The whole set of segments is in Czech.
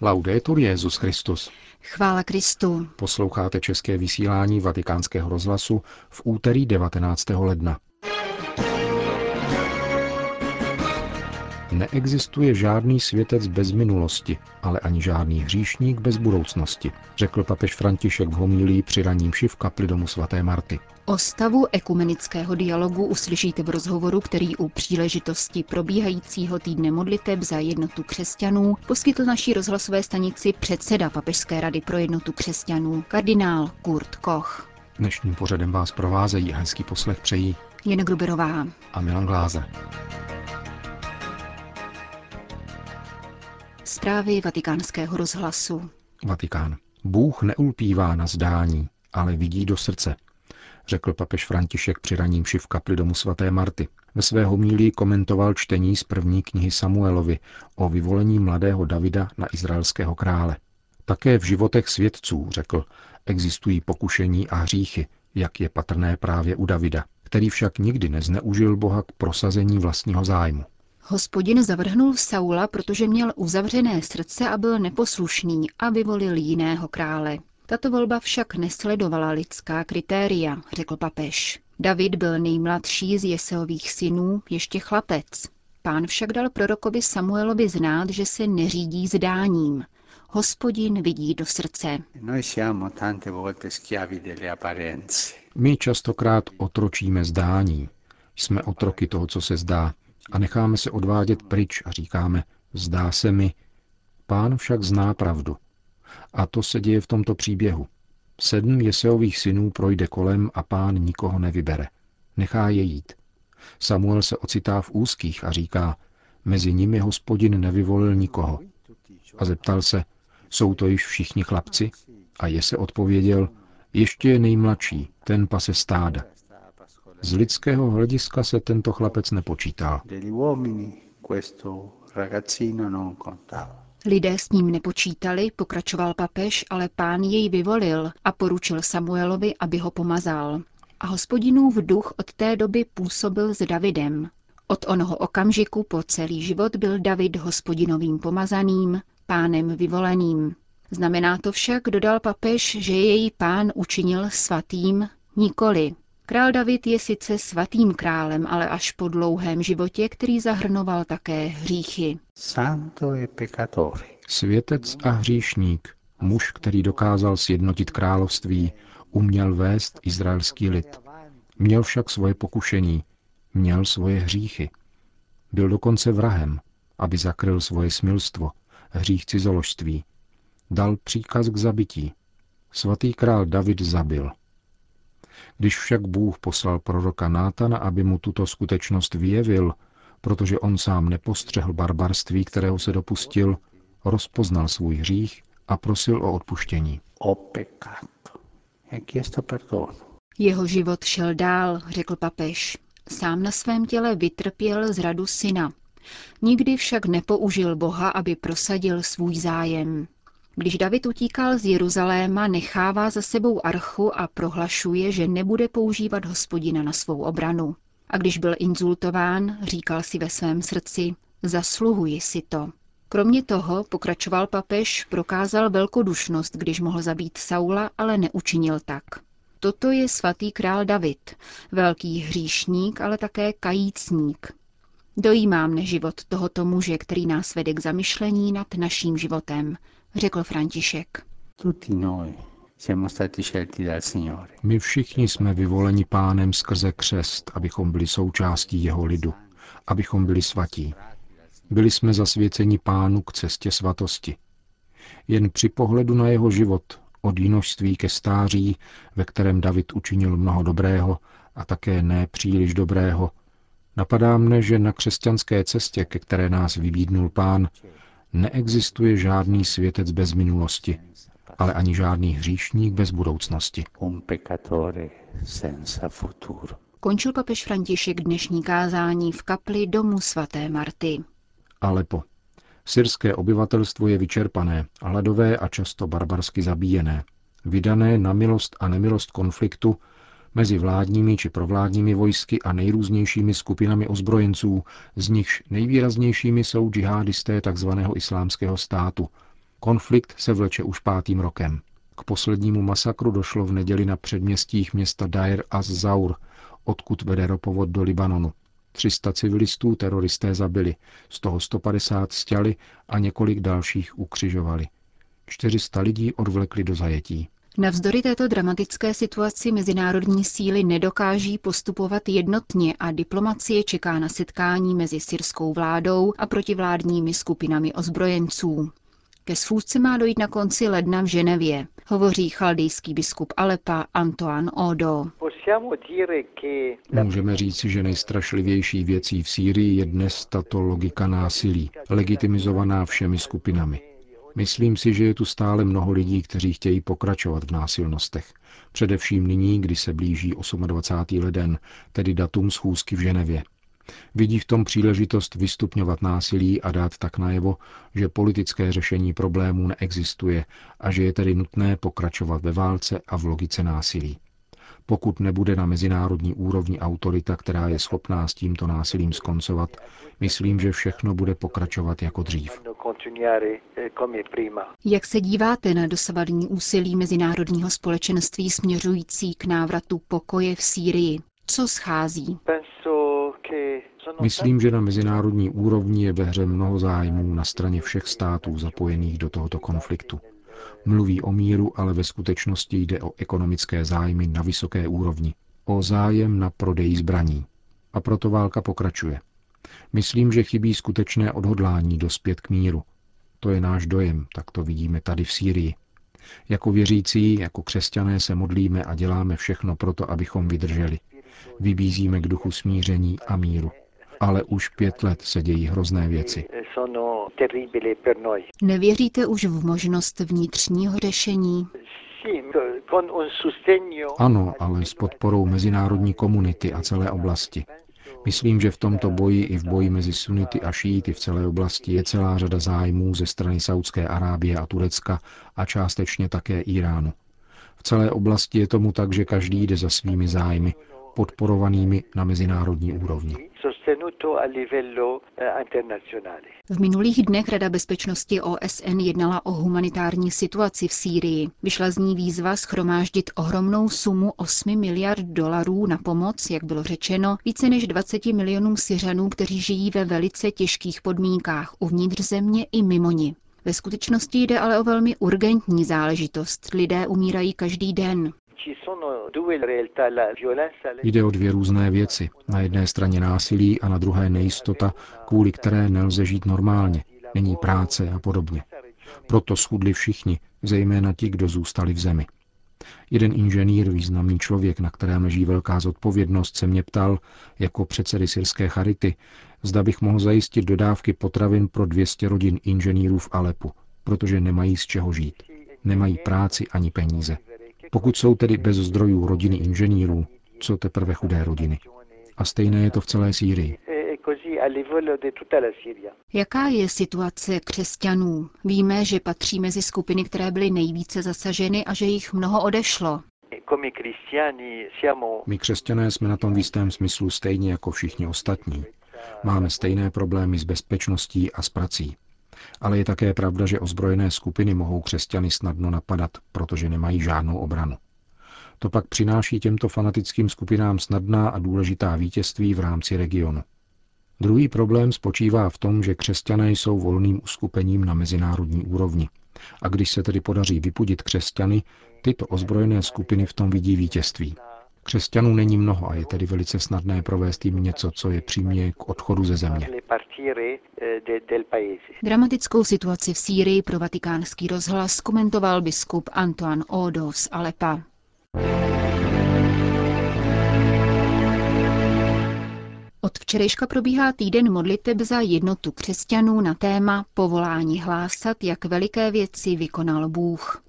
Laudetur Jezus Christus. Chvála Kristu. Posloucháte české vysílání Vatikánského rozhlasu v úterý 19. ledna. Neexistuje žádný světec bez minulosti, ale ani žádný hříšník bez budoucnosti, řekl papež František v homílii při raním v kapli domu svaté Marty. O stavu ekumenického dialogu uslyšíte v rozhovoru, který u příležitosti probíhajícího týdne modliteb za jednotu křesťanů poskytl naší rozhlasové stanici předseda Papežské rady pro jednotu křesťanů, kardinál Kurt Koch. Dnešním pořadem vás provázejí hezký poslech přejí Jen Gruberová a Milan Glázer. Zprávy vatikánského rozhlasu. Vatikán. Bůh neulpívá na zdání, ale vidí do srdce, řekl papež František při raním v kapli domu svaté Marty. Ve své homílii komentoval čtení z první knihy Samuelovi o vyvolení mladého Davida na izraelského krále. Také v životech svědců, řekl, existují pokušení a hříchy, jak je patrné právě u Davida, který však nikdy nezneužil Boha k prosazení vlastního zájmu. Hospodin zavrhnul Saula, protože měl uzavřené srdce a byl neposlušný a vyvolil jiného krále. Tato volba však nesledovala lidská kritéria, řekl papež. David byl nejmladší z Jeseových synů, ještě chlapec. Pán však dal prorokovi Samuelovi znát, že se neřídí zdáním. Hospodin vidí do srdce. My častokrát otročíme zdání. Jsme otroky toho, co se zdá, a necháme se odvádět pryč a říkáme, zdá se mi. Pán však zná pravdu. A to se děje v tomto příběhu. Sedm Jeseových synů projde kolem a pán nikoho nevybere. Nechá je jít. Samuel se ocitá v úzkých a říká, mezi nimi hospodin nevyvolil nikoho. A zeptal se, jsou to již všichni chlapci? A je se odpověděl, ještě je nejmladší, ten pase stáda. Z lidského hlediska se tento chlapec nepočítal. Lidé s ním nepočítali, pokračoval papež, ale pán jej vyvolil a poručil Samuelovi, aby ho pomazal. A hospodinův duch od té doby působil s Davidem. Od onoho okamžiku po celý život byl David hospodinovým pomazaným, pánem vyvoleným. Znamená to však, dodal papež, že jej pán učinil svatým nikoli. Král David je sice svatým králem, ale až po dlouhém životě, který zahrnoval také hříchy. E Světec a hříšník, muž, který dokázal sjednotit království, uměl vést izraelský lid. Měl však svoje pokušení, měl svoje hříchy. Byl dokonce vrahem, aby zakryl svoje smilstvo, hřích cizoložství. Dal příkaz k zabití. Svatý král David zabil. Když však Bůh poslal proroka Nátana, aby mu tuto skutečnost vyjevil, protože on sám nepostřehl barbarství, kterého se dopustil, rozpoznal svůj hřích a prosil o odpuštění. Jeho život šel dál, řekl papež. Sám na svém těle vytrpěl zradu syna. Nikdy však nepoužil Boha, aby prosadil svůj zájem. Když David utíkal z Jeruzaléma, nechává za sebou archu a prohlašuje, že nebude používat hospodina na svou obranu. A když byl insultován, říkal si ve svém srdci, zasluhuji si to. Kromě toho, pokračoval papež, prokázal velkodušnost, když mohl zabít Saula, ale neučinil tak. Toto je svatý král David, velký hříšník, ale také kajícník. Dojímám život tohoto muže, který nás vede k zamyšlení nad naším životem, řekl František. My všichni jsme vyvoleni pánem skrze křest, abychom byli součástí jeho lidu, abychom byli svatí. Byli jsme zasvěceni pánu k cestě svatosti. Jen při pohledu na jeho život, od jinožství ke stáří, ve kterém David učinil mnoho dobrého a také ne příliš dobrého, napadá mne, že na křesťanské cestě, ke které nás vybídnul pán, Neexistuje žádný světec bez minulosti, ale ani žádný hříšník bez budoucnosti. Končil papež František dnešní kázání v kapli domu svaté Marty. Alepo. Syrské obyvatelstvo je vyčerpané, hladové a často barbarsky zabíjené. Vydané na milost a nemilost konfliktu mezi vládními či provládními vojsky a nejrůznějšími skupinami ozbrojenců, z nichž nejvýraznějšími jsou džihadisté tzv. islámského státu, Konflikt se vleče už pátým rokem. K poslednímu masakru došlo v neděli na předměstích města Dair az-Zaur, odkud vede ropovod do Libanonu. 300 civilistů teroristé zabili, z toho 150 stěli a několik dalších ukřižovali. 400 lidí odvlekli do zajetí. Navzdory této dramatické situaci mezinárodní síly nedokáží postupovat jednotně a diplomacie čeká na setkání mezi syrskou vládou a protivládními skupinami ozbrojenců. Ke schůzce má dojít na konci ledna v Ženevě, hovoří chaldejský biskup Alepa Antoine Odo. Můžeme říci, že nejstrašlivější věcí v Sýrii je dnes tato logika násilí, legitimizovaná všemi skupinami. Myslím si, že je tu stále mnoho lidí, kteří chtějí pokračovat v násilnostech. Především nyní, kdy se blíží 28. leden, tedy datum schůzky v Ženevě. Vidí v tom příležitost vystupňovat násilí a dát tak najevo, že politické řešení problémů neexistuje a že je tedy nutné pokračovat ve válce a v logice násilí. Pokud nebude na mezinárodní úrovni autorita, která je schopná s tímto násilím skoncovat, myslím, že všechno bude pokračovat jako dřív. Jak se díváte na dosavadní úsilí mezinárodního společenství směřující k návratu pokoje v Sýrii? Co schází? Myslím, že na mezinárodní úrovni je ve hře mnoho zájmů na straně všech států zapojených do tohoto konfliktu. Mluví o míru, ale ve skutečnosti jde o ekonomické zájmy na vysoké úrovni, o zájem na prodeji zbraní. A proto válka pokračuje. Myslím, že chybí skutečné odhodlání dospět k míru. To je náš dojem, tak to vidíme tady v Sýrii. Jako věřící, jako křesťané se modlíme a děláme všechno proto, abychom vydrželi. Vybízíme k duchu smíření a míru. Ale už pět let se dějí hrozné věci. Nevěříte už v možnost vnitřního řešení? Ano, ale s podporou mezinárodní komunity a celé oblasti. Myslím, že v tomto boji i v boji mezi sunity a šíity v celé oblasti je celá řada zájmů ze strany Saudské Arábie a Turecka a částečně také Iránu. V celé oblasti je tomu tak, že každý jde za svými zájmy, podporovanými na mezinárodní úrovni. V minulých dnech Rada bezpečnosti OSN jednala o humanitární situaci v Sýrii. Vyšla z ní výzva schromáždit ohromnou sumu 8 miliard dolarů na pomoc, jak bylo řečeno, více než 20 milionům Syřanů, kteří žijí ve velice těžkých podmínkách uvnitř země i mimo ní. Ve skutečnosti jde ale o velmi urgentní záležitost. Lidé umírají každý den. Jde o dvě různé věci. Na jedné straně násilí a na druhé nejistota, kvůli které nelze žít normálně. Není práce a podobně. Proto schudli všichni, zejména ti, kdo zůstali v zemi. Jeden inženýr, významný člověk, na kterém leží velká zodpovědnost, se mě ptal, jako předsedy syrské charity, zda bych mohl zajistit dodávky potravin pro 200 rodin inženýrů v Alepu, protože nemají z čeho žít. Nemají práci ani peníze. Pokud jsou tedy bez zdrojů rodiny inženýrů, co teprve chudé rodiny. A stejné je to v celé Sýrii. Jaká je situace křesťanů? Víme, že patří mezi skupiny, které byly nejvíce zasaženy a že jich mnoho odešlo. My křesťané jsme na tom v jistém smyslu stejně jako všichni ostatní. Máme stejné problémy s bezpečností a s prací. Ale je také pravda, že ozbrojené skupiny mohou křesťany snadno napadat, protože nemají žádnou obranu. To pak přináší těmto fanatickým skupinám snadná a důležitá vítězství v rámci regionu. Druhý problém spočívá v tom, že křesťané jsou volným uskupením na mezinárodní úrovni. A když se tedy podaří vypudit křesťany, tyto ozbrojené skupiny v tom vidí vítězství. Křesťanů není mnoho a je tedy velice snadné provést jim něco, co je přímě k odchodu ze země. Dramatickou situaci v Sýrii pro vatikánský rozhlas komentoval biskup Antoine Odo z Alepa. Od včerejška probíhá týden modliteb za jednotu křesťanů na téma povolání hlásat, jak veliké věci vykonal Bůh.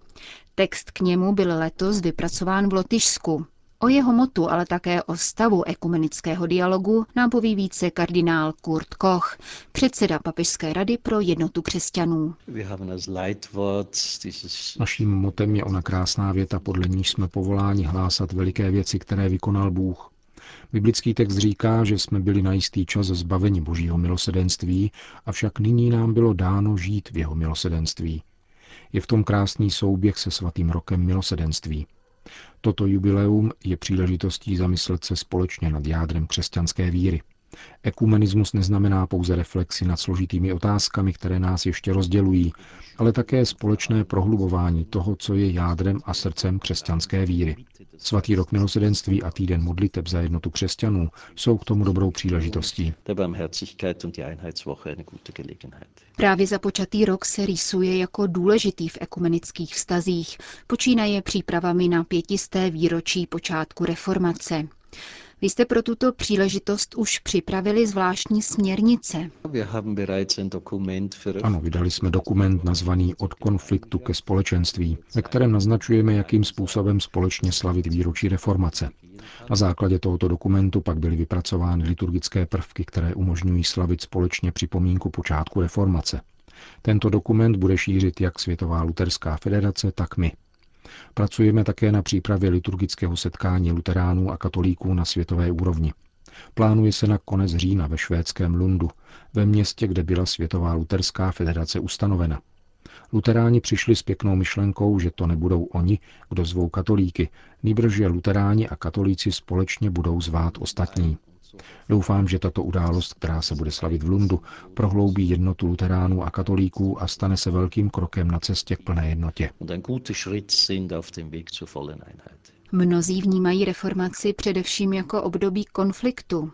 Text k němu byl letos vypracován v Lotyšsku. O jeho motu, ale také o stavu ekumenického dialogu nám poví více kardinál Kurt Koch, předseda Papežské rady pro jednotu křesťanů. Naším motem je ona krásná věta, podle níž jsme povoláni hlásat veliké věci, které vykonal Bůh. Biblický text říká, že jsme byli na jistý čas zbaveni božího milosedenství, avšak nyní nám bylo dáno žít v jeho milosedenství. Je v tom krásný souběh se svatým rokem milosedenství. Toto jubileum je příležitostí zamyslet se společně nad jádrem křesťanské víry. Ekumenismus neznamená pouze reflexy nad složitými otázkami, které nás ještě rozdělují, ale také společné prohlubování toho, co je jádrem a srdcem křesťanské víry. Svatý rok milosedenství a týden modliteb za jednotu křesťanů jsou k tomu dobrou příležitostí. Právě započatý rok se rýsuje jako důležitý v ekumenických vztazích, počínaje přípravami na pětisté výročí počátku reformace. Vy jste pro tuto příležitost už připravili zvláštní směrnice. Ano, vydali jsme dokument nazvaný Od konfliktu ke společenství, ve kterém naznačujeme, jakým způsobem společně slavit výročí reformace. Na základě tohoto dokumentu pak byly vypracovány liturgické prvky, které umožňují slavit společně připomínku počátku reformace. Tento dokument bude šířit jak Světová luterská federace, tak my. Pracujeme také na přípravě liturgického setkání luteránů a katolíků na světové úrovni. Plánuje se na konec října ve švédském Lundu, ve městě, kde byla Světová luterská federace ustanovena. Luteráni přišli s pěknou myšlenkou, že to nebudou oni, kdo zvou katolíky, nýbrž že luteráni a katolíci společně budou zvát ostatní. Doufám, že tato událost, která se bude slavit v Lundu, prohloubí jednotu luteránů a katolíků a stane se velkým krokem na cestě k plné jednotě. Mnozí vnímají reformaci především jako období konfliktu.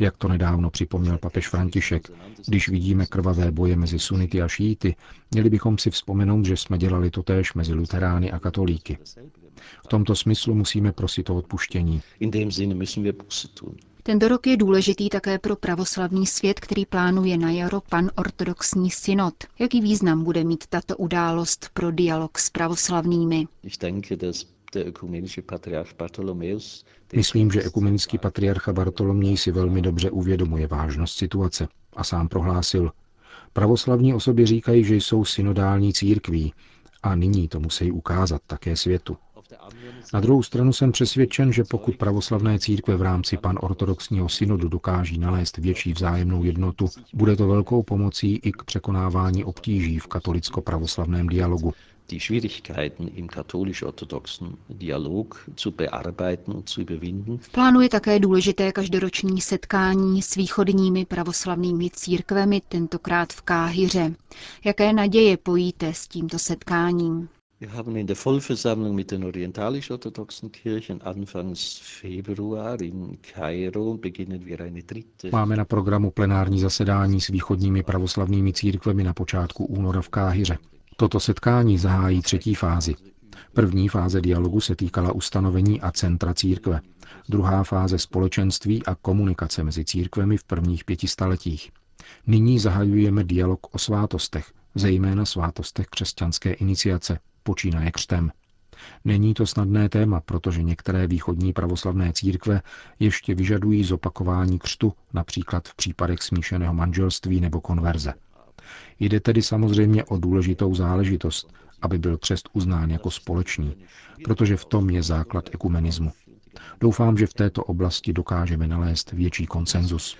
Jak to nedávno připomněl papež František, když vidíme krvavé boje mezi sunity a šíty, měli bychom si vzpomenout, že jsme dělali to též mezi luterány a katolíky. V tomto smyslu musíme prosit o odpuštění. Tento rok je důležitý také pro pravoslavný svět, který plánuje na jaro pan ortodoxní synod. Jaký význam bude mít tato událost pro dialog s pravoslavnými? Myslím, že ekumenický patriarcha Bartoloměj si velmi dobře uvědomuje vážnost situace a sám prohlásil, pravoslavní osoby říkají, že jsou synodální církví a nyní to musí ukázat také světu. Na druhou stranu jsem přesvědčen, že pokud pravoslavné církve v rámci pan ortodoxního synodu dokáží nalézt větší vzájemnou jednotu, bude to velkou pomocí i k překonávání obtíží v katolicko-pravoslavném dialogu. Die Schwierigkeiten im katholisch-orthodoxen Dialog zu bearbeiten und zu überwinden. Plánuje také důležité každoroční setkání s východními pravoslavnými církvemi, tentokrát v Káhyře. Jaké naděje pojíte s tímto setkáním? Wir haben in der Vollversammlung mit den orientalisch-orthodoxen Kirchen anfangs Februar in Kairo beginnen wir eine dritte. Máme na programu plenární zasedání s východními pravoslavnými církvemi na počátku února v Káhyře. Toto setkání zahájí třetí fázi. První fáze dialogu se týkala ustanovení a centra církve. Druhá fáze společenství a komunikace mezi církvemi v prvních pěti staletích. Nyní zahajujeme dialog o svátostech, zejména svátostech křesťanské iniciace, počínaje křtem. Není to snadné téma, protože některé východní pravoslavné církve ještě vyžadují zopakování křtu, například v případech smíšeného manželství nebo konverze. Jde tedy samozřejmě o důležitou záležitost, aby byl křest uznán jako společný, protože v tom je základ ekumenismu. Doufám, že v této oblasti dokážeme nalézt větší konsenzus.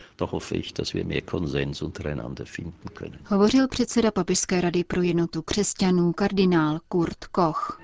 Hovořil předseda Papižské rady pro jednotu křesťanů kardinál Kurt Koch.